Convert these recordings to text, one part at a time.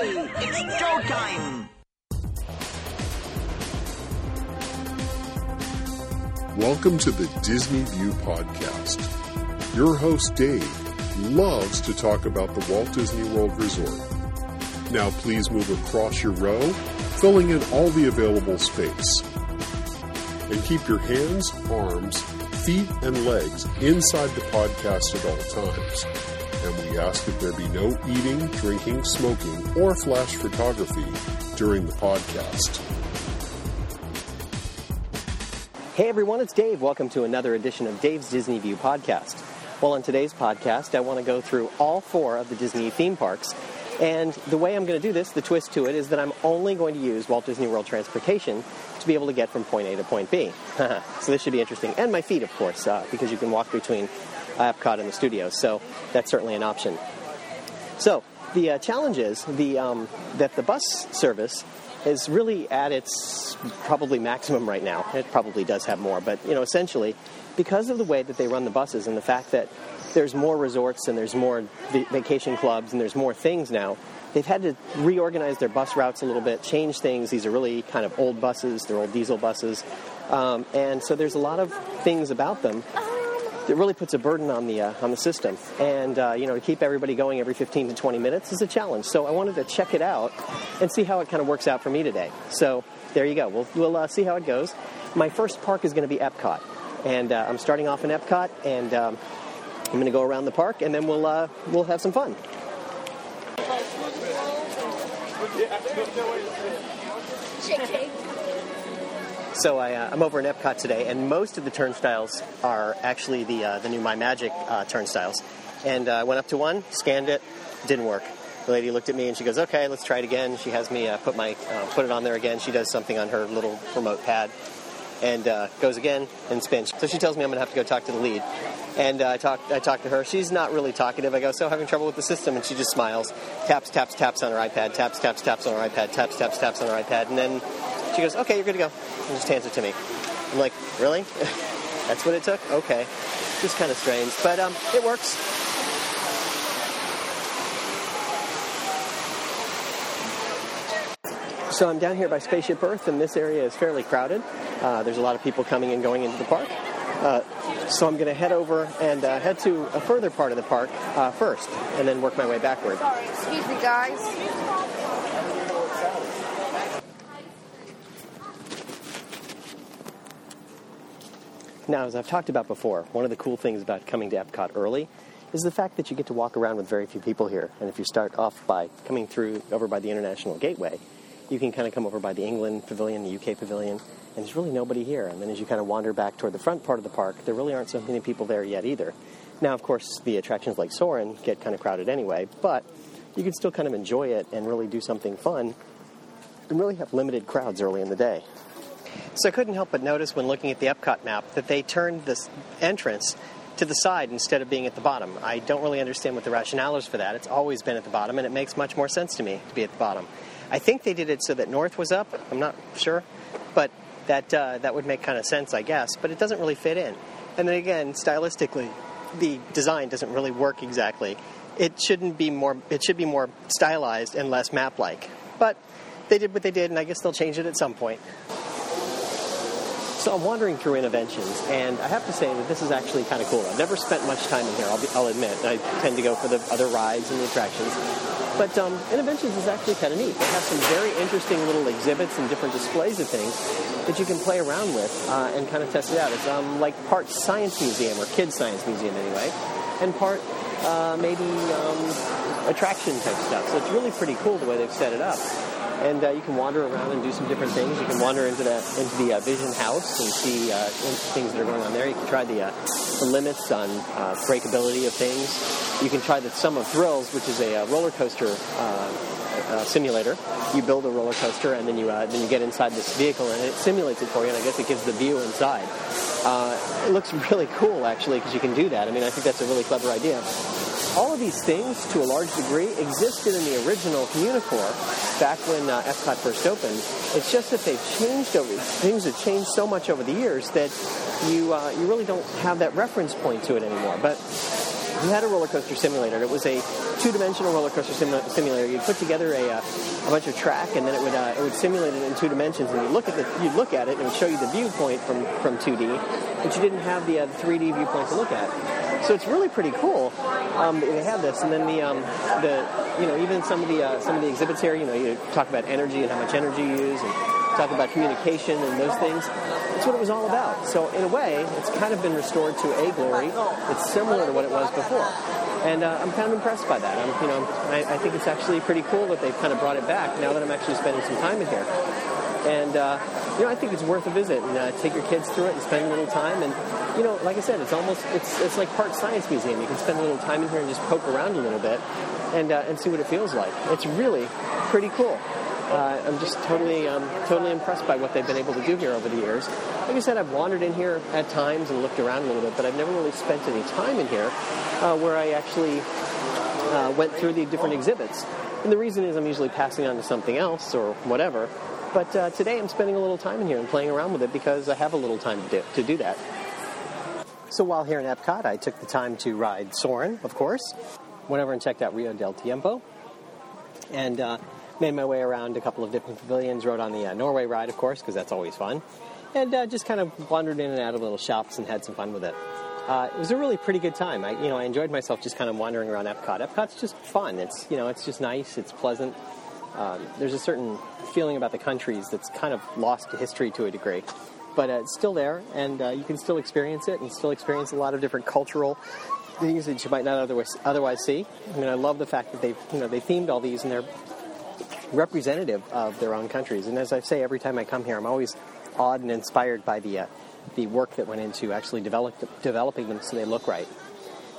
It's showtime! Welcome to the Disney View Podcast. Your host, Dave, loves to talk about the Walt Disney World Resort. Now, please move across your row, filling in all the available space. And keep your hands, arms, feet, and legs inside the podcast at all times. And we ask that there be no eating, drinking, smoking, or flash photography during the podcast. Hey everyone, it's Dave. Welcome to another edition of Dave's Disney View podcast. Well, on today's podcast, I want to go through all four of the Disney theme parks. And the way I'm going to do this, the twist to it, is that I'm only going to use Walt Disney World transportation to be able to get from point A to point B. so this should be interesting. And my feet, of course, uh, because you can walk between Epcot in the studio. So that's certainly an option. So the uh, challenge is the, um, that the bus service is really at its probably maximum right now. It probably does have more, but you know, essentially, because of the way that they run the buses and the fact that there's more resorts and there's more vacation clubs and there's more things now, they've had to reorganize their bus routes a little bit, change things. These are really kind of old buses, they're old diesel buses, um, and so there's a lot of things about them it really puts a burden on the uh, on the system. And uh, you know, to keep everybody going every 15 to 20 minutes is a challenge. So I wanted to check it out and see how it kind of works out for me today. So there you go. We'll we'll uh, see how it goes. My first park is going to be Epcot, and uh, I'm starting off in Epcot, and um, I'm going to go around the park, and then we'll uh, we'll have some fun. So I, am uh, over in Epcot today, and most of the turnstiles are actually the uh, the new My Magic uh, turnstiles. And uh, I went up to one, scanned it, didn't work. The lady looked at me and she goes, "Okay, let's try it again." She has me uh, put my put it on there again. She does something on her little remote pad, and goes again and spins. So she tells me I'm going to have to go talk to the lead. And I talk I talked to her. She's not really talkative. I go, "So having trouble with the system?" And she just smiles, taps taps taps on her iPad, taps taps taps on her iPad, taps taps taps on her iPad, and then she goes, okay, you're good to go. Just hands it to me. I'm like, really? That's what it took? Okay. Just kind of strange, but um, it works. So I'm down here by Spaceship Earth, and this area is fairly crowded. Uh, there's a lot of people coming and going into the park. Uh, so I'm going to head over and uh, head to a further part of the park uh, first, and then work my way backward. Sorry, excuse me, guys. Now, as I've talked about before, one of the cool things about coming to Epcot early is the fact that you get to walk around with very few people here. And if you start off by coming through over by the International Gateway, you can kind of come over by the England Pavilion, the UK Pavilion, and there's really nobody here. And then as you kind of wander back toward the front part of the park, there really aren't so many people there yet either. Now, of course, the attractions like Soarin' get kind of crowded anyway, but you can still kind of enjoy it and really do something fun and really have limited crowds early in the day. So I couldn't help but notice when looking at the Epcot map that they turned this entrance to the side instead of being at the bottom. I don't really understand what the rationale is for that. It's always been at the bottom, and it makes much more sense to me to be at the bottom. I think they did it so that north was up. I'm not sure, but that uh, that would make kind of sense, I guess. But it doesn't really fit in. And then again, stylistically, the design doesn't really work exactly. It shouldn't be more. It should be more stylized and less map-like. But they did what they did, and I guess they'll change it at some point. So I'm wandering through Innoventions, and I have to say that this is actually kind of cool. I've never spent much time in here, I'll, be, I'll admit. I tend to go for the other rides and the attractions. But um, Innoventions is actually kind of neat. They have some very interesting little exhibits and different displays of things that you can play around with uh, and kind of test it out. It's um, like part science museum, or kids science museum anyway, and part uh, maybe um, attraction type stuff. So it's really pretty cool the way they've set it up and uh, you can wander around and do some different things. You can wander into the into the uh, Vision House and see uh, things that are going on there. You can try the, uh, the limits on uh, breakability of things. You can try the Sum of Thrills, which is a, uh, roller coaster simulator. You build a roller coaster and then you then you get inside this vehicle and it simulates it for you. And I guess it gives the view inside. it looks really cool actually because you can do that. I mean, I think that's a really clever idea all of these things, to a large degree, existed in the original Communicore back when uh, Epcot first opened. It's just that they've changed over things have changed so much over the years that you uh, you really don't have that reference point to it anymore. But he had a roller coaster simulator. It was a two-dimensional roller coaster sim- simulator. You'd put together a, uh, a bunch of track, and then it would uh, it would simulate it in two dimensions. And you look at the you look at it, and it would show you the viewpoint from from 2D, but you didn't have the uh, 3D viewpoint to look at. So it's really pretty cool. Um, they have this, and then the um, the you know even some of the uh, some of the exhibits here. You know, you talk about energy and how much energy you use, and talk about communication and those things. That's what it was all about. So in a way, it's kind of been restored to a glory. It's similar to what it was before, and uh, I'm kind of impressed by that. I'm you know I, I think it's actually pretty cool that they've kind of brought it back now that I'm actually spending some time in here. And uh, you know, I think it's worth a visit and uh, take your kids through it and spend a little time. And you know, like I said, it's almost it's it's like Park Science Museum. You can spend a little time in here and just poke around a little bit and uh, and see what it feels like. It's really pretty cool. Uh, I'm just totally um, totally impressed by what they've been able to do here over the years. Like I said, I've wandered in here at times and looked around a little bit, but I've never really spent any time in here uh, where I actually uh, went through the different exhibits. And the reason is I'm usually passing on to something else or whatever. But uh, today I'm spending a little time in here and playing around with it because I have a little time to do, to do that. So while here in Epcot, I took the time to ride Soarin', of course. Went over and checked out Rio del Tiempo. And uh, made my way around a couple of different pavilions. Rode on the uh, Norway ride, of course, because that's always fun. And uh, just kind of wandered in and out of little shops and had some fun with it. Uh, it was a really pretty good time. I, you know, I enjoyed myself just kind of wandering around Epcot. Epcot's just fun. It's, you know, it's just nice. It's pleasant. Um, there's a certain feeling about the countries that's kind of lost to history to a degree, but uh, it's still there, and uh, you can still experience it and still experience a lot of different cultural things that you might not otherwise otherwise see. I mean, I love the fact that they've, you know, they themed all these and they're representative of their own countries. And as I say every time I come here, I'm always awed and inspired by the uh, the work that went into actually develop, developing them so they look right.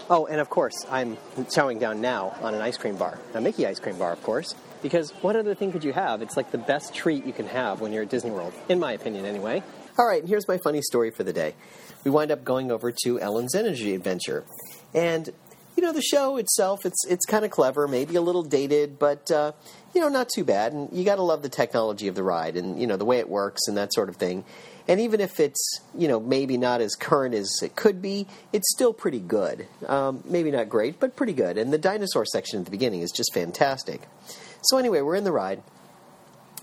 Oh, and of course, I'm chowing down now on an ice cream bar, a Mickey ice cream bar, of course, because what other thing could you have? It's like the best treat you can have when you're at Disney World, in my opinion, anyway. All right, here's my funny story for the day. We wind up going over to Ellen's Energy Adventure, and you know the show itself, it's it's kind of clever, maybe a little dated, but uh, you know not too bad. And you got to love the technology of the ride, and you know the way it works and that sort of thing. And even if it's you know maybe not as current as it could be, it's still pretty good. Um, maybe not great, but pretty good. And the dinosaur section at the beginning is just fantastic. So anyway, we're in the ride,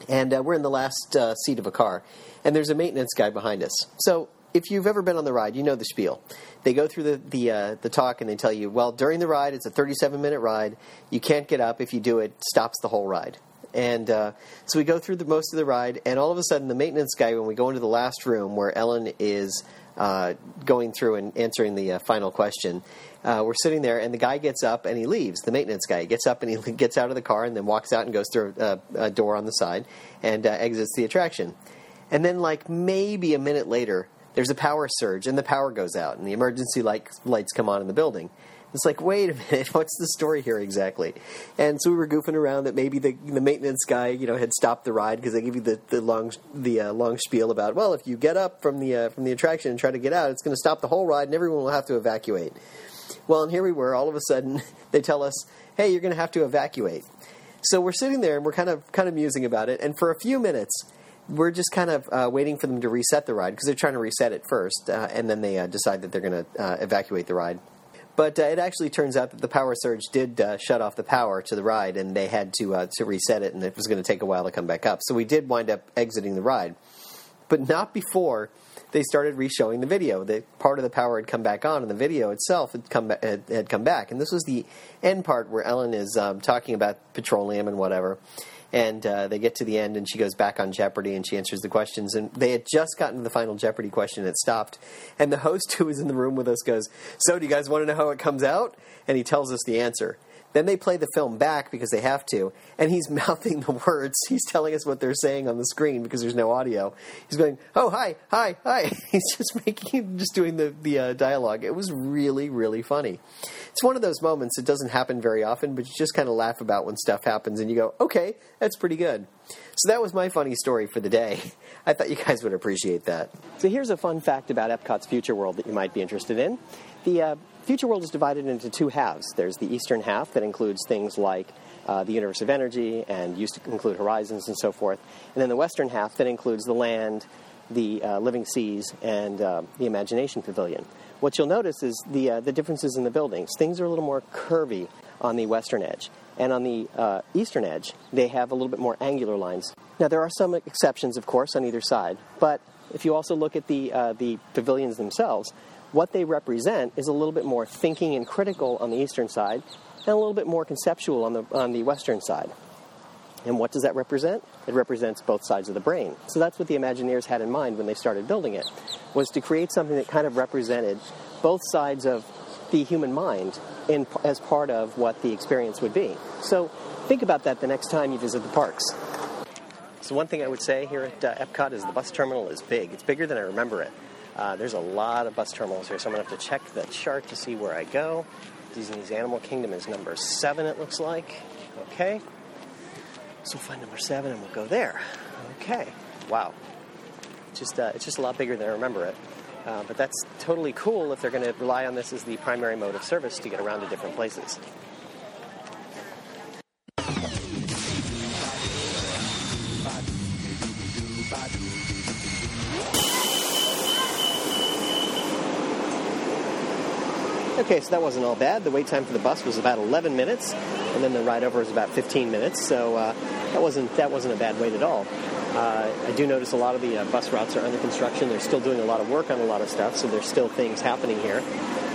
and uh, we're in the last uh, seat of a car, and there's a maintenance guy behind us. So if you've ever been on the ride, you know the spiel. They go through the the, uh, the talk and they tell you, well, during the ride, it's a 37 minute ride. You can't get up. If you do, it stops the whole ride. And uh, so we go through the most of the ride, and all of a sudden, the maintenance guy, when we go into the last room where Ellen is uh, going through and answering the uh, final question, uh, we're sitting there, and the guy gets up and he leaves. The maintenance guy he gets up and he gets out of the car and then walks out and goes through a, a door on the side and uh, exits the attraction. And then, like maybe a minute later, there's a power surge and the power goes out and the emergency light, lights come on in the building. It's like, wait a minute, what's the story here exactly? And so we were goofing around that maybe the, the maintenance guy, you know, had stopped the ride because they give you the, the long the uh, long spiel about, well, if you get up from the uh, from the attraction and try to get out, it's going to stop the whole ride and everyone will have to evacuate. Well, and here we were. All of a sudden, they tell us, hey, you're going to have to evacuate. So we're sitting there and we're kind of kind of musing about it, and for a few minutes we're just kind of uh, waiting for them to reset the ride because they're trying to reset it first, uh, and then they uh, decide that they're going to uh, evacuate the ride. But uh, it actually turns out that the power surge did uh, shut off the power to the ride, and they had to to reset it, and it was going to take a while to come back up. So we did wind up exiting the ride, but not before they started re-showing the video. The part of the power had come back on, and the video itself had come ba- had, had come back. And this was the end part where Ellen is um, talking about petroleum and whatever. And uh, they get to the end and she goes back on jeopardy and she answers the questions. And they had just gotten to the final jeopardy question and it stopped. And the host who was in the room with us goes so do you guys want to know how it comes out? And he tells us the answer then they play the film back because they have to, and he's mouthing the words. He's telling us what they're saying on the screen because there's no audio. He's going, "Oh, hi, hi, hi." He's just making, just doing the the uh, dialogue. It was really, really funny. It's one of those moments. It doesn't happen very often, but you just kind of laugh about when stuff happens, and you go, "Okay, that's pretty good." So that was my funny story for the day. I thought you guys would appreciate that. So here's a fun fact about Epcot's Future World that you might be interested in. The uh, Future World is divided into two halves. There's the eastern half that includes things like uh, the universe of energy and used to include horizons and so forth. And then the western half that includes the land, the uh, Living Seas and uh, the Imagination Pavilion. What you'll notice is the, uh, the differences in the buildings. Things are a little more curvy on the western edge, and on the uh, eastern edge, they have a little bit more angular lines. Now, there are some exceptions, of course, on either side, but if you also look at the, uh, the pavilions themselves, what they represent is a little bit more thinking and critical on the eastern side, and a little bit more conceptual on the, on the western side. And what does that represent? It represents both sides of the brain. So that's what the Imagineers had in mind when they started building it, was to create something that kind of represented both sides of the human mind in, as part of what the experience would be. So think about that the next time you visit the parks. So one thing I would say here at uh, Epcot is the bus terminal is big. It's bigger than I remember it. Uh, there's a lot of bus terminals here, so I'm going to have to check the chart to see where I go. Disney's Animal Kingdom is number seven, it looks like. Okay. So we'll find number seven and we'll go there. Okay. Wow. Just uh, it's just a lot bigger than I remember it. Uh, but that's totally cool if they're going to rely on this as the primary mode of service to get around to different places. Okay, so that wasn't all bad. The wait time for the bus was about 11 minutes, and then the ride over was about 15 minutes. So uh, that wasn't that wasn't a bad wait at all. Uh, I do notice a lot of the uh, bus routes are under construction. They're still doing a lot of work on a lot of stuff, so there's still things happening here.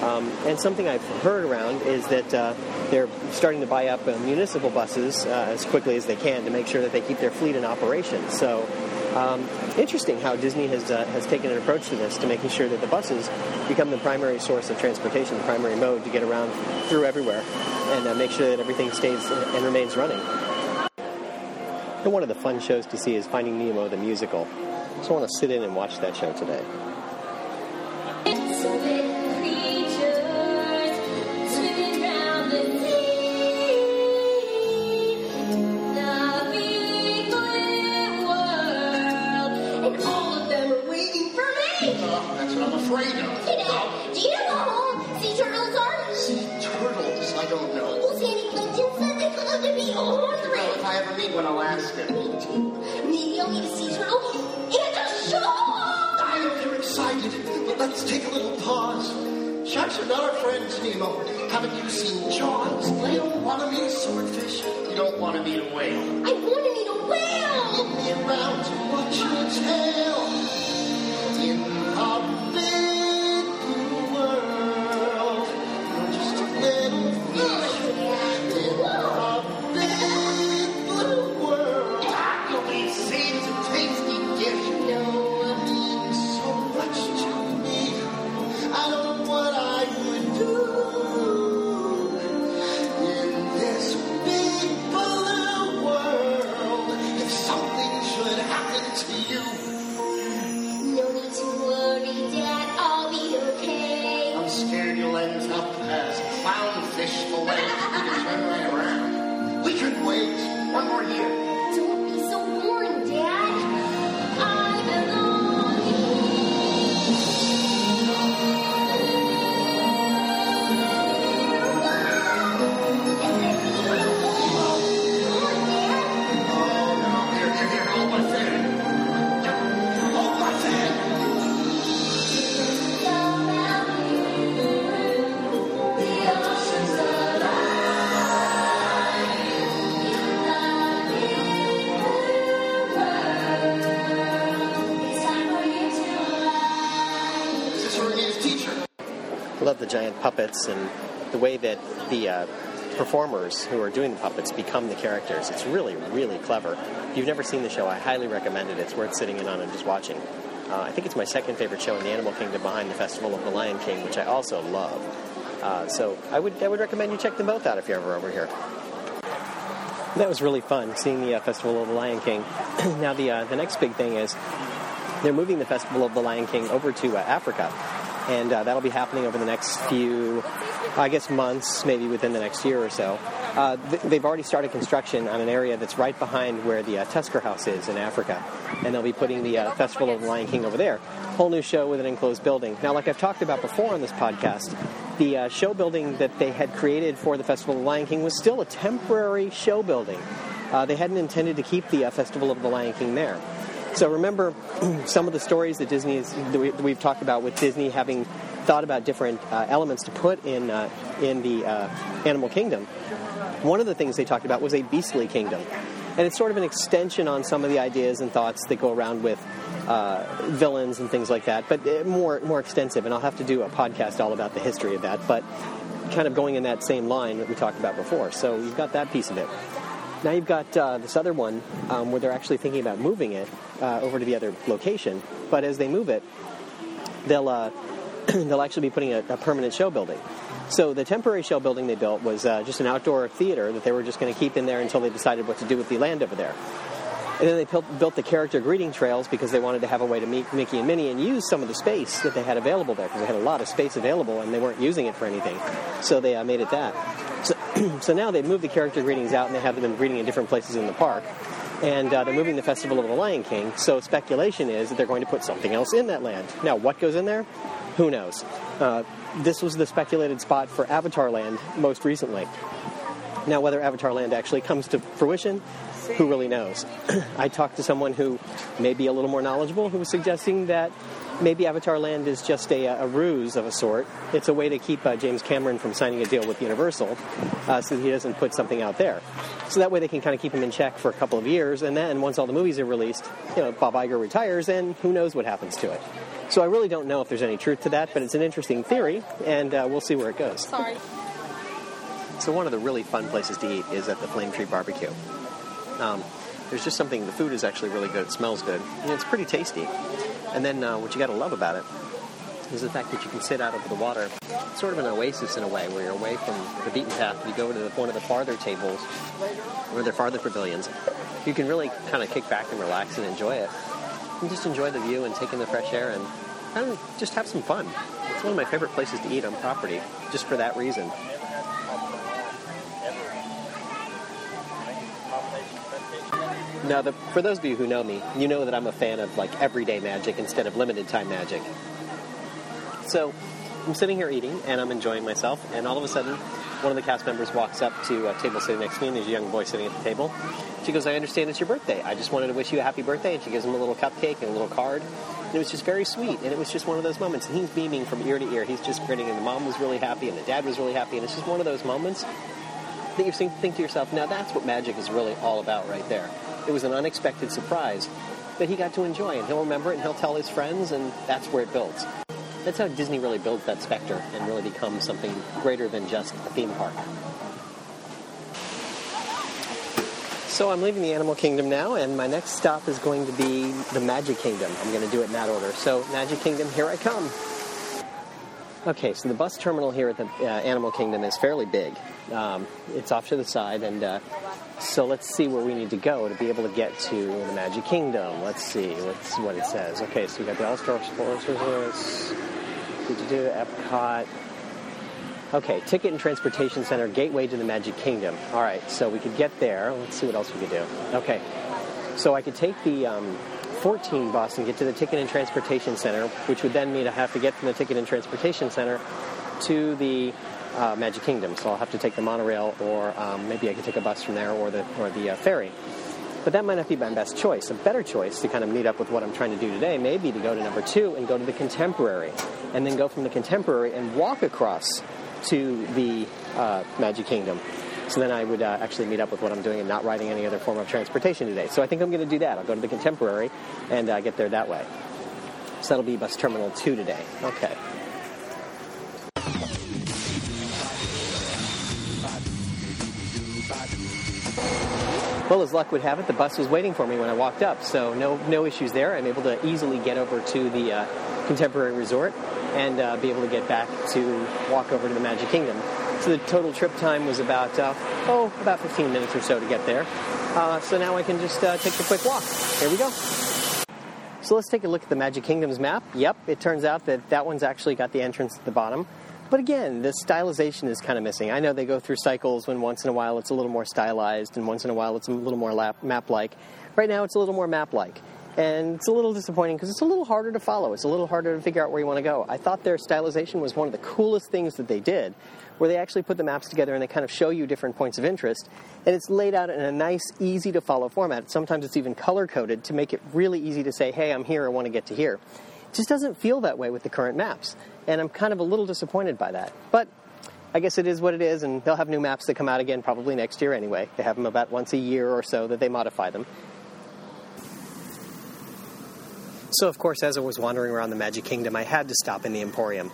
Um, and something I've heard around is that uh, they're starting to buy up uh, municipal buses uh, as quickly as they can to make sure that they keep their fleet in operation. So um, interesting how Disney has uh, has taken an approach to this to making sure that the buses become the primary source of transportation, the primary mode to get around through everywhere, and uh, make sure that everything stays and remains running. And one of the fun shows to see is Finding Nemo the musical. So I want to sit in and watch that show today. Let's take a little pause. Sharks are not our friends, Nemo. Haven't you seen Jaws? You don't want to meet a swordfish. You don't want to meet a whale. I want to meet a whale. Look me around to watch your tail. Giant puppets and the way that the uh, performers who are doing the puppets become the characters. It's really, really clever. If you've never seen the show, I highly recommend it. It's worth sitting in on and just watching. Uh, I think it's my second favorite show in the Animal Kingdom behind the Festival of the Lion King, which I also love. Uh, so I would, I would recommend you check them both out if you're ever over here. That was really fun seeing the uh, Festival of the Lion King. now the uh, the next big thing is they're moving the Festival of the Lion King over to uh, Africa, and uh, that'll be happening over the next few, I guess, months, maybe within the next year or so. Uh, th- they've already started construction on an area that's right behind where the uh, Tusker House is in Africa, and they'll be putting the uh, Festival of the Lion King over there. Whole new show with an enclosed building. Now, like I've talked about before on this podcast, the uh, show building that they had created for the Festival of the Lion King was still a temporary show building. Uh, they hadn't intended to keep the Festival of the Lion King there. So remember some of the stories that Disney is, that, we, that we've talked about with Disney having thought about different uh, elements to put in uh, in the uh, animal kingdom. One of the things they talked about was a beastly kingdom, and it's sort of an extension on some of the ideas and thoughts that go around with uh, villains and things like that, but uh, more more extensive. And I'll have to do a podcast all about the history of that, but kind of going in that same line that we talked about before. So you've got that piece of it. Now you've got uh, this other one um, where they're actually thinking about moving it uh, over to the other location, but as they move it, they'll uh, they'll actually be putting a, a, permanent show building. So the temporary show building they built was uh, just an outdoor theater that they were just going to keep in there until they decided what to do with the land over there. And then they built, built the character greeting trails because they wanted to have a way to meet Mickey and Minnie and use some of the space that they had available there because they had a lot of space available and they weren't using it for anything. So they uh, made it that. So, so now they've moved the character greetings out and they have them greeting in different places in the park. And uh, they're moving the Festival of the Lion King, so speculation is that they're going to put something else in that land. Now, what goes in there? Who knows? Uh, this was the speculated spot for Avatar Land most recently. Now, whether Avatar Land actually comes to fruition, who really knows? I talked to someone who may be a little more knowledgeable who was suggesting that maybe Avatar Land is just a, a ruse of a sort. It's a way to keep uh, James Cameron from signing a deal with Universal uh, so that he doesn't put something out there. So that way they can kind of keep him in check for a couple of years, and then once all the movies are released, you know, Bob Iger retires, and who knows what happens to it. So I really don't know if there's any truth to that, but it's an interesting theory, and uh, we'll see where it goes. Sorry. So one of the really fun places to eat is at the Flame Tree Barbecue. Um, there's just something. The food is actually really good. It smells good. And it's pretty tasty. And then uh, what you got to love about it is the fact that you can sit out over the water. It's sort of an oasis in a way, where you're away from the beaten path. You go to the, one of the farther tables, or the farther pavilions. You can really kind of kick back and relax and enjoy it. And just enjoy the view and take in the fresh air and of just have some fun. It's one of my favorite places to eat on property, just for that reason. Now, the, for those of you who know me, you know that I'm a fan of like everyday magic instead of limited time magic. So, I'm sitting here eating and I'm enjoying myself, and all of a sudden, one of the cast members walks up to a table sitting next to me, and there's a young boy sitting at the table. She goes, I understand it's your birthday. I just wanted to wish you a happy birthday. And she gives him a little cupcake and a little card. And it was just very sweet. And it was just one of those moments. And he's beaming from ear to ear. He's just grinning. And the mom was really happy, and the dad was really happy. And it's just one of those moments that you think to yourself, now that's what magic is really all about right there. It was an unexpected surprise that he got to enjoy, and he'll remember it and he'll tell his friends, and that's where it builds. That's how Disney really builds that specter and really becomes something greater than just a theme park. So I'm leaving the Animal Kingdom now, and my next stop is going to be the Magic Kingdom. I'm going to do it in that order. So, Magic Kingdom, here I come. Okay, so the bus terminal here at the uh, Animal Kingdom is fairly big. Um, it's off to the side, and uh, so let's see where we need to go to be able to get to the Magic Kingdom. Let's see what's what it says. Okay, so we got the All Star Sports Resorts, Did you do Epcot. Okay, Ticket and Transportation Center, Gateway to the Magic Kingdom. All right, so we could get there. Let's see what else we could do. Okay, so I could take the um, 14 bus and get to the Ticket and Transportation Center, which would then mean I have to get from the Ticket and Transportation Center to the uh, Magic Kingdom. So I'll have to take the monorail, or um, maybe I could take a bus from there, or the or the uh, ferry. But that might not be my best choice. A better choice to kind of meet up with what I'm trying to do today may be to go to number two and go to the Contemporary, and then go from the Contemporary and walk across to the uh, Magic Kingdom. So then I would uh, actually meet up with what I'm doing and not riding any other form of transportation today. So I think I'm going to do that. I'll go to the Contemporary and uh, get there that way. So that'll be bus terminal two today. Okay. Well, as luck would have it, the bus was waiting for me when I walked up, so no no issues there. I'm able to easily get over to the uh, Contemporary Resort and uh, be able to get back to walk over to the Magic Kingdom. So the total trip time was about uh, oh about 15 minutes or so to get there. Uh, so now I can just uh, take a quick walk. Here we go. So let's take a look at the Magic Kingdom's map. Yep, it turns out that that one's actually got the entrance at the bottom. But again, the stylization is kind of missing. I know they go through cycles when once in a while it's a little more stylized and once in a while it's a little more map like. Right now it's a little more map like. And it's a little disappointing because it's a little harder to follow. It's a little harder to figure out where you want to go. I thought their stylization was one of the coolest things that they did, where they actually put the maps together and they kind of show you different points of interest. And it's laid out in a nice, easy to follow format. Sometimes it's even color coded to make it really easy to say, hey, I'm here, I want to get to here. It just doesn't feel that way with the current maps. And I'm kind of a little disappointed by that. But I guess it is what it is, and they'll have new maps that come out again probably next year anyway. They have them about once a year or so that they modify them. So, of course, as I was wandering around the Magic Kingdom, I had to stop in the Emporium.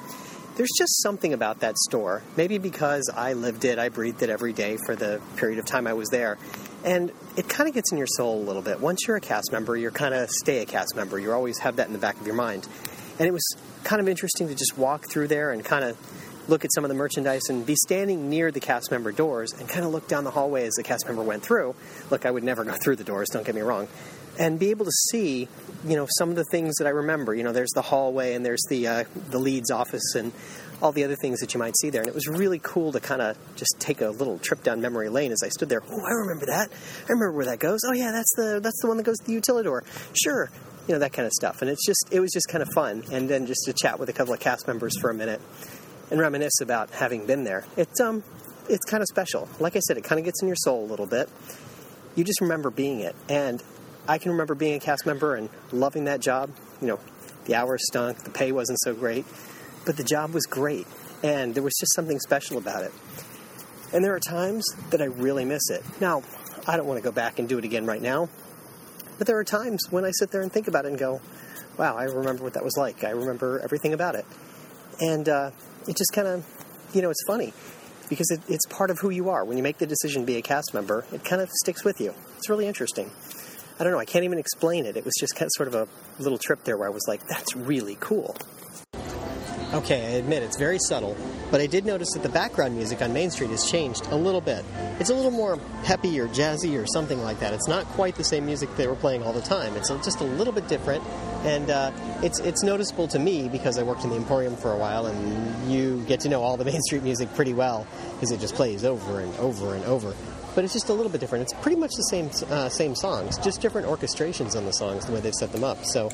There's just something about that store, maybe because I lived it, I breathed it every day for the period of time I was there, and it kind of gets in your soul a little bit. Once you're a cast member, you're kind of stay a cast member. You always have that in the back of your mind. And it was kind of interesting to just walk through there and kind of look at some of the merchandise and be standing near the cast member doors and kind of look down the hallway as the cast member went through. Look, I would never go through the doors, don't get me wrong. And be able to see, you know, some of the things that I remember. You know, there's the hallway and there's the uh, the lead's office and all the other things that you might see there. And it was really cool to kind of just take a little trip down memory lane as I stood there. Oh, I remember that. I remember where that goes. Oh yeah, that's the that's the one that goes to the utilidor. Sure, you know that kind of stuff. And it's just it was just kind of fun. And then just to chat with a couple of cast members for a minute and reminisce about having been there. It's um, it's kind of special. Like I said, it kind of gets in your soul a little bit. You just remember being it, and I can remember being a cast member and loving that job. You know, the hours stunk, the pay wasn't so great, but the job was great, and there was just something special about it. And there are times that I really miss it. Now, I don't want to go back and do it again right now, but there are times when I sit there and think about it and go, "Wow, I remember what that was like. I remember everything about it." And uh, it just kind of, you know, it's funny because it, it's part of who you are. When you make the decision to be a cast member, it kind of sticks with you. It's really interesting. I don't know, I can't even explain it. It was just kind of sort of a little trip there where I was like, that's really cool. Okay, I admit it's very subtle, but I did notice that the background music on Main Street has changed a little bit. It's a little more peppy or jazzy or something like that. It's not quite the same music they were playing all the time. It's just a little bit different, and uh, it's it's noticeable to me because I worked in the Emporium for a while, and you get to know all the Main Street music pretty well because it just plays over and over and over. But it's just a little bit different. It's pretty much the same uh, same songs, just different orchestrations on the songs, the way they've set them up. So.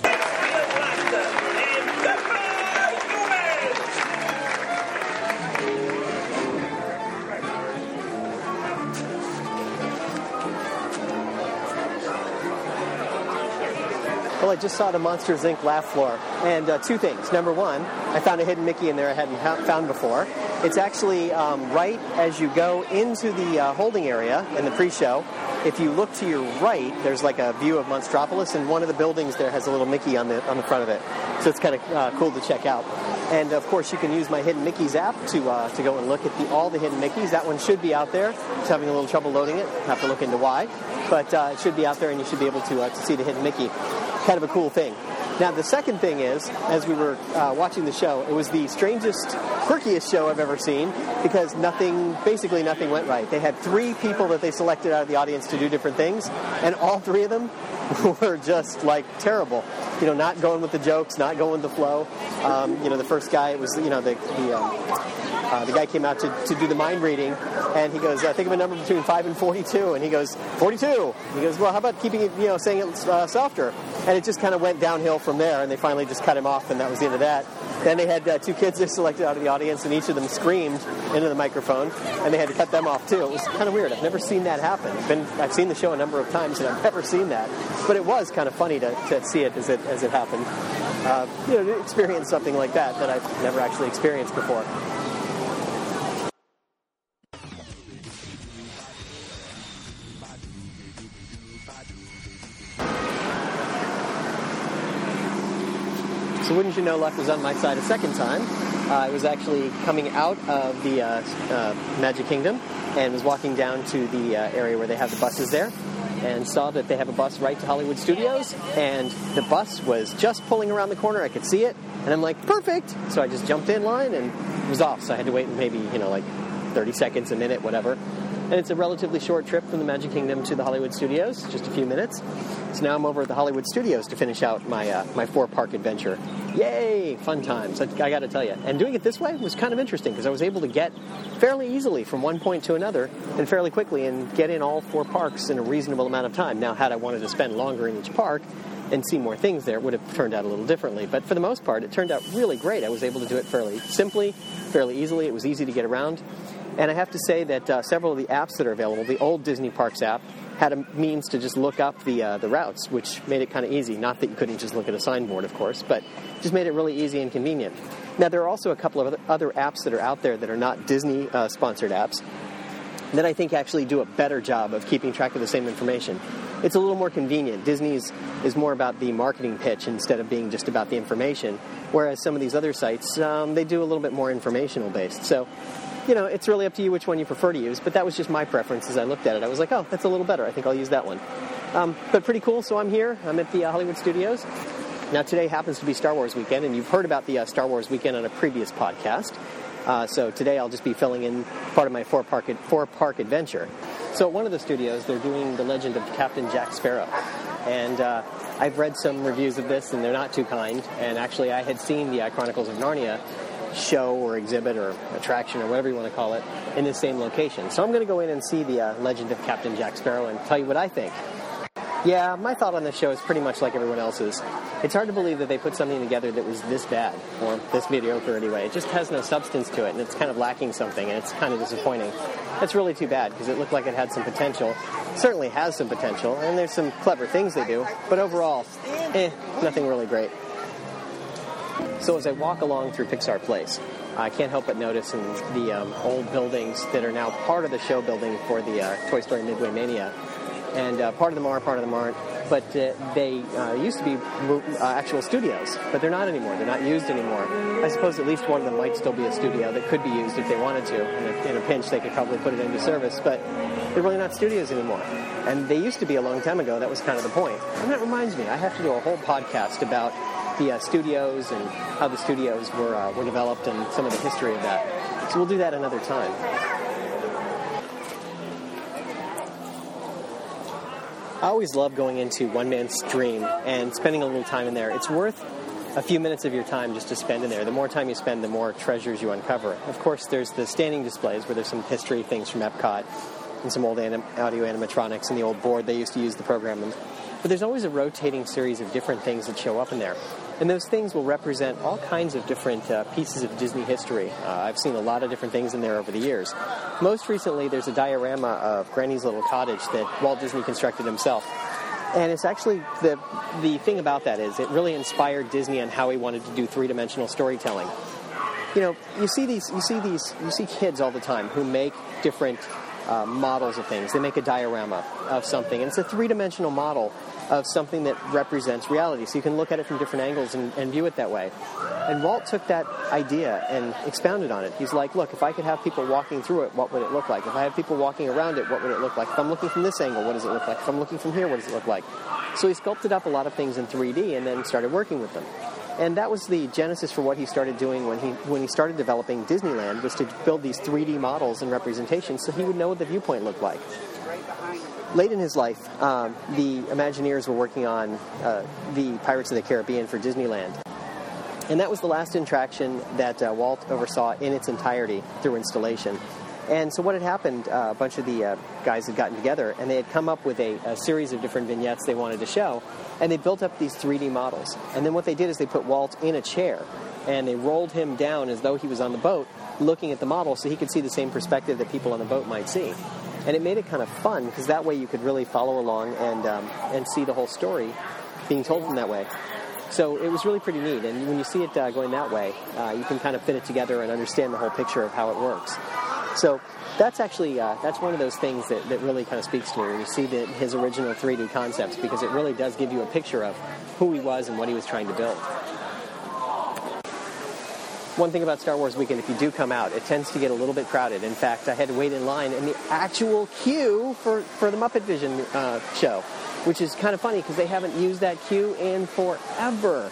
Just saw the Monsters Inc. laugh floor, and uh, two things. Number one, I found a hidden Mickey in there I hadn't ha- found before. It's actually um, right as you go into the uh, holding area in the pre-show. If you look to your right, there's like a view of Monstropolis, and one of the buildings there has a little Mickey on the on the front of it. So it's kind of uh, cool to check out. And of course, you can use my Hidden Mickey's app to uh, to go and look at the, all the Hidden Mickeys. That one should be out there. Just having a little trouble loading it. Have to look into why, but uh, it should be out there, and you should be able to uh, to see the Hidden Mickey. Kind of a cool thing. Now, the second thing is, as we were uh, watching the show, it was the strangest, quirkiest show I've ever seen because nothing, basically nothing went right. They had three people that they selected out of the audience to do different things, and all three of them were just like terrible. You know, not going with the jokes, not going with the flow. Um, you know, the first guy, it was, you know, the, the um, uh, the guy came out to, to do the mind reading, and he goes, uh, think of a number between 5 and 42. And he goes, 42. He goes, well, how about keeping it, you know, saying it uh, softer? And it just kind of went downhill from there, and they finally just cut him off, and that was the end of that. Then they had uh, two kids they selected out of the audience, and each of them screamed into the microphone, and they had to cut them off too. It was kind of weird. I've never seen that happen. I've, been, I've seen the show a number of times, and I've never seen that. But it was kind of funny to, to see it as it as it happened. Uh, you know, to experience something like that that I've never actually experienced before. So wouldn't you know, luck was on my side a second time. Uh, I was actually coming out of the uh, uh, Magic Kingdom and was walking down to the area where they have the buses there and saw that they have a bus right to Hollywood Studios and the bus was just pulling around the corner. I could see it and I'm like, perfect! So I just jumped in line and it was off. So I had to wait maybe, you know, like 30 seconds, a minute, whatever. And it's a relatively short trip from the Magic Kingdom to the Hollywood Studios, just a few minutes. So now I'm over at the Hollywood Studios to finish out my uh, my four park adventure. Yay! Fun times. I, I got to tell you. And doing it this way was kind of interesting because I was able to get fairly easily from one point to another and fairly quickly and get in all four parks in a reasonable amount of time. Now, had I wanted to spend longer in each park, and see more things there, it would have turned out a little differently. But for the most part, it turned out really great. I was able to do it fairly simply, fairly easily. It was easy to get around. And I have to say that uh, several of the apps that are available, the old Disney Parks app, had a means to just look up the uh, the routes, which made it kind of easy. Not that you couldn't just look at a signboard, of course, but just made it really easy and convenient. Now there are also a couple of other, apps that are out there that are not Disney uh, sponsored apps that I think actually do a better job of keeping track of the same information. It's a little more convenient. Disney's is more about the marketing pitch instead of being just about the information, whereas some of these other sites, um, they do a little bit more informational based. So, you know, it's really up to you which one you prefer to use, but that was just my preference as I looked at it. I was like, oh, that's a little better. I think I'll use that one. Um, but pretty cool, so I'm here. I'm at the uh, Hollywood Studios. Now, today happens to be Star Wars weekend, and you've heard about the uh, Star Wars weekend on a previous podcast. Uh, so today I'll just be filling in part of my four park four park adventure. So at one of the studios, they're doing the Legend of Captain Jack Sparrow, and uh, I've read some reviews of this, and they're not too kind. And actually, I had seen the Chronicles of Narnia show or exhibit or attraction or whatever you want to call it in the same location. So I'm going to go in and see the uh, Legend of Captain Jack Sparrow and tell you what I think. Yeah, my thought on this show is pretty much like everyone else's. It's hard to believe that they put something together that was this bad, or this mediocre anyway. It just has no substance to it, and it's kind of lacking something, and it's kind of disappointing. That's really too bad because it looked like it had some potential. It certainly has some potential, and there's some clever things they do, but overall, eh, nothing really great. So as I walk along through Pixar Place, I can't help but notice in the um, old buildings that are now part of the show building for the uh, Toy Story Midway Mania and uh, part of them are, part of them aren't. But uh, they uh, used to be uh, actual studios, but they're not anymore. They're not used anymore. I suppose at least one of them might still be a studio that could be used if they wanted to. In a, in a pinch, they could probably put it into service, but they're really not studios anymore. And they used to be a long time ago. That was kind of the point. And that reminds me, I have to do a whole podcast about the uh, studios and how the studios were uh, were developed and some of the history of that. So we'll do that another time. I always love going into One Man's Dream and spending a little time in there. It's worth a few minutes of your time just to spend in there. The more time you spend, the more treasures you uncover. Of course, there's the standing displays where there's some history things from Epcot and some old anim- audio animatronics and the old board they used to use to program. But there's always a rotating series of different things that show up in there. And those things will represent all kinds of different uh, pieces of Disney history. Uh, I've seen a lot of different things in there over the years. Most recently, there's a diorama of Granny's Little Cottage that Walt Disney constructed himself. And it's actually the the thing about that is it really inspired Disney on how he wanted to do three dimensional storytelling. You know, you see these you see these you see kids all the time who make different uh, models of things. They make a diorama of something, and it's a three dimensional model of something that represents reality. So you can look at it from different angles and, and, view it that way. And Walt took that idea and expounded on it. He's like, look, if I could have people walking through it, what would it look like? If I have people walking around it, what would it look like? If I'm looking from this angle, what does it look like? If I'm looking from here, what does it look like? So he sculpted up a lot of things in 3D and then started working with them. And that was the genesis for what he started doing when he when he started developing Disneyland was to build these 3D models and representations so he would know what the viewpoint looked like late in his life, um, the Imagineers were working on uh, the Pirates of the Caribbean for Disneyland. And that was the last attraction that uh, Walt oversaw in its entirety through installation. And so, what had happened, uh, a bunch of the uh, guys had gotten together and they had come up with a, a, series of different vignettes they wanted to show, and they built up these 3D models. And then, what they did is they put Walt in a chair and they rolled him down as though he was on the boat looking at the model so he could see the same perspective that people on the boat might see and it made it kind of fun because that way you could really follow along and um, and see the whole story being told in that way. So it was really pretty neat, and when you see it uh, going that way, uh, you can kind of fit it together and understand the whole picture of how it works. So that's actually uh, that's one of those things that, that really kind of speaks to me when you see the, his original 3D concepts because it really does give you a picture of who he was and what he was trying to build one thing about Star Wars Weekend, if you do come out, it tends to get a little bit crowded. In fact, I had to wait in line in the actual queue for, for the Muppet Vision uh, show, which is kind of funny because they haven't used that queue in forever.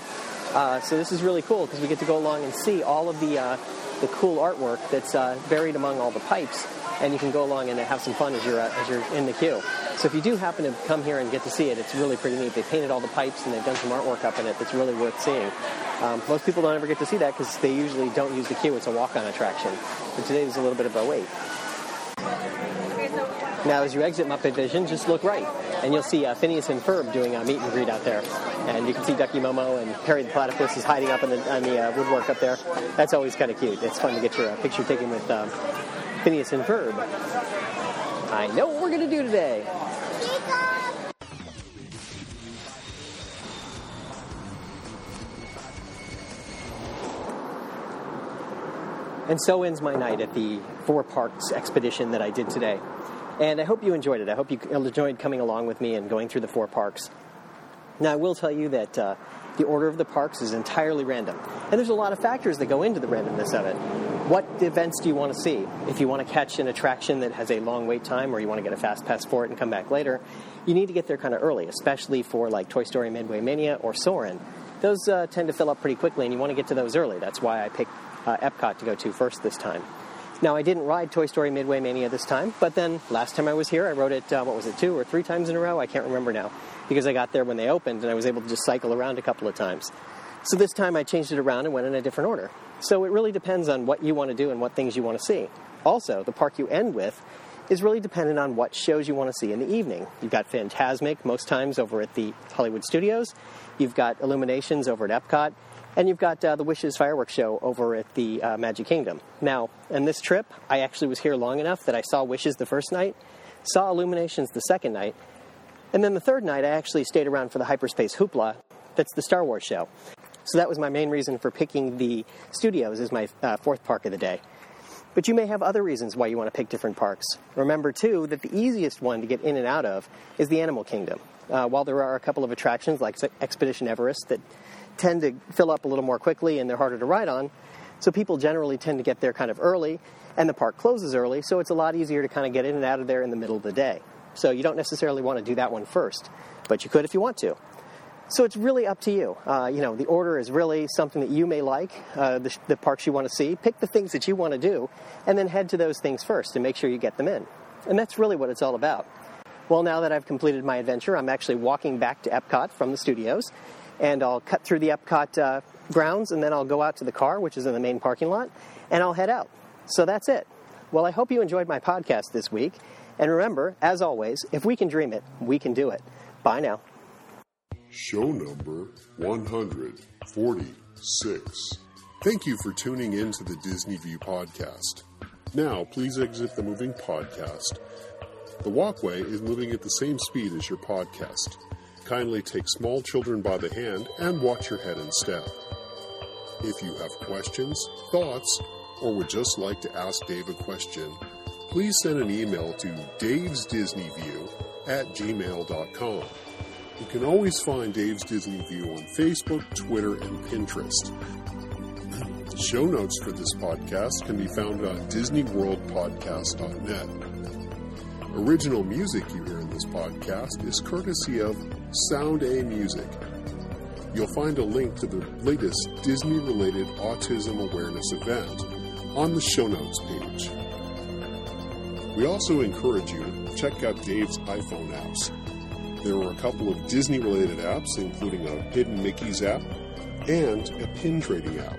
Uh, so this is really cool because we get to go along and see all of the uh, the cool artwork that's uh, buried among all the pipes, and you can go along and have some fun as you're uh, as you're in the queue. So if you do happen to come here and get to see it, it's really pretty neat. They painted all the pipes and they've done some artwork up in it that's really worth seeing. Um, most people don't ever get to see that because they usually don't use the queue. It's a walk-on attraction. But today there's a little bit of a wait. Now, as you exit Muppet Vision, just look right, and you'll see uh, Phineas and Ferb doing a meet and greet out there. And you can see Ducky Momo and Perry the Platypus is hiding up in the, on the uh, woodwork up there. That's always kind of cute. It's fun to get your uh, picture taken with um, Phineas and Ferb. I know what we're going to do today. And so ends my night at the Four Parks expedition that I did today. And I hope you enjoyed it. I hope you enjoyed coming along with me and going through the four parks. Now, I will tell you that uh, the order of the parks is entirely random. And there's a lot of factors that go into the randomness of it. What events do you want to see? If you want to catch an attraction that has a long wait time or you want to get a fast pass for it and come back later, you need to get there kind of early, especially for like Toy Story Midway Mania or Soarin'. Those uh, tend to fill up pretty quickly and you want to get to those early. That's why I picked uh, Epcot to go to first this time. Now, I didn't ride Toy Story Midway Mania this time, but then last time I was here, I rode it, uh, what was it, two or three times in a row? I can't remember now, because I got there when they opened and I was able to just cycle around a couple of times. So this time I changed it around and went in a different order. So it really depends on what you want to do and what things you want to see. Also, the park you end with is really dependent on what shows you want to see in the evening. You've got Fantasmic most times over at the Hollywood Studios, you've got Illuminations over at Epcot, and you've got uh, the Wishes fireworks show over at the uh, Magic Kingdom. Now, in this trip, I actually was here long enough that I saw Wishes the first night, saw Illuminations the second night, and then the third night I actually stayed around for the Hyperspace Hoopla. That's the Star Wars show. So that was my main reason for picking the studios as my uh, fourth park of the day. But you may have other reasons why you want to pick different parks. Remember, too, that the easiest one to get in and out of is the Animal Kingdom. Uh, while there are a couple of attractions like Expedition Everest that tend to fill up a little more quickly and they're harder to ride on. So people generally tend to get there kind of early, and the park closes early, so it's a lot easier to kind of get in and out of there in the middle of the day. So you don't necessarily want to do that one first, but you could if you want to. So it's really up to you. Uh, you know, the order is really something that you may like, uh, the, the parks you want to see. Pick the things that you want to do, and then head to those things first and make sure you get them in. And that's really what it's all about. Well, now that I've completed my adventure, I'm actually walking back to Epcot from the studios, and I'll cut through the Epcot uh, grounds, and then I'll go out to the car, which is in the main parking lot, and I'll head out. So that's it. Well, I hope you enjoyed my podcast this week. And remember, as always, if we can dream it, we can do it. Bye now. Show number 146. Thank you for tuning in to the Disney View podcast. Now, please exit the moving podcast. The walkway is moving at the same speed as your podcast. Kindly take small children by the hand and watch your head and step. If you have questions, thoughts, or would just like to ask Dave a question, please send an email to davesdisneyview at gmail.com. You can always find Dave's Disney View on Facebook, Twitter, and Pinterest. Show notes for this podcast can be found on DisneyWorldPodcast.net. Original music you hear in this podcast is courtesy of Sound A Music. You'll find a link to the latest Disney related autism awareness event on the show notes page. We also encourage you to check out Dave's iPhone apps. There are a couple of Disney related apps, including a Hidden Mickey's app and a pin trading app.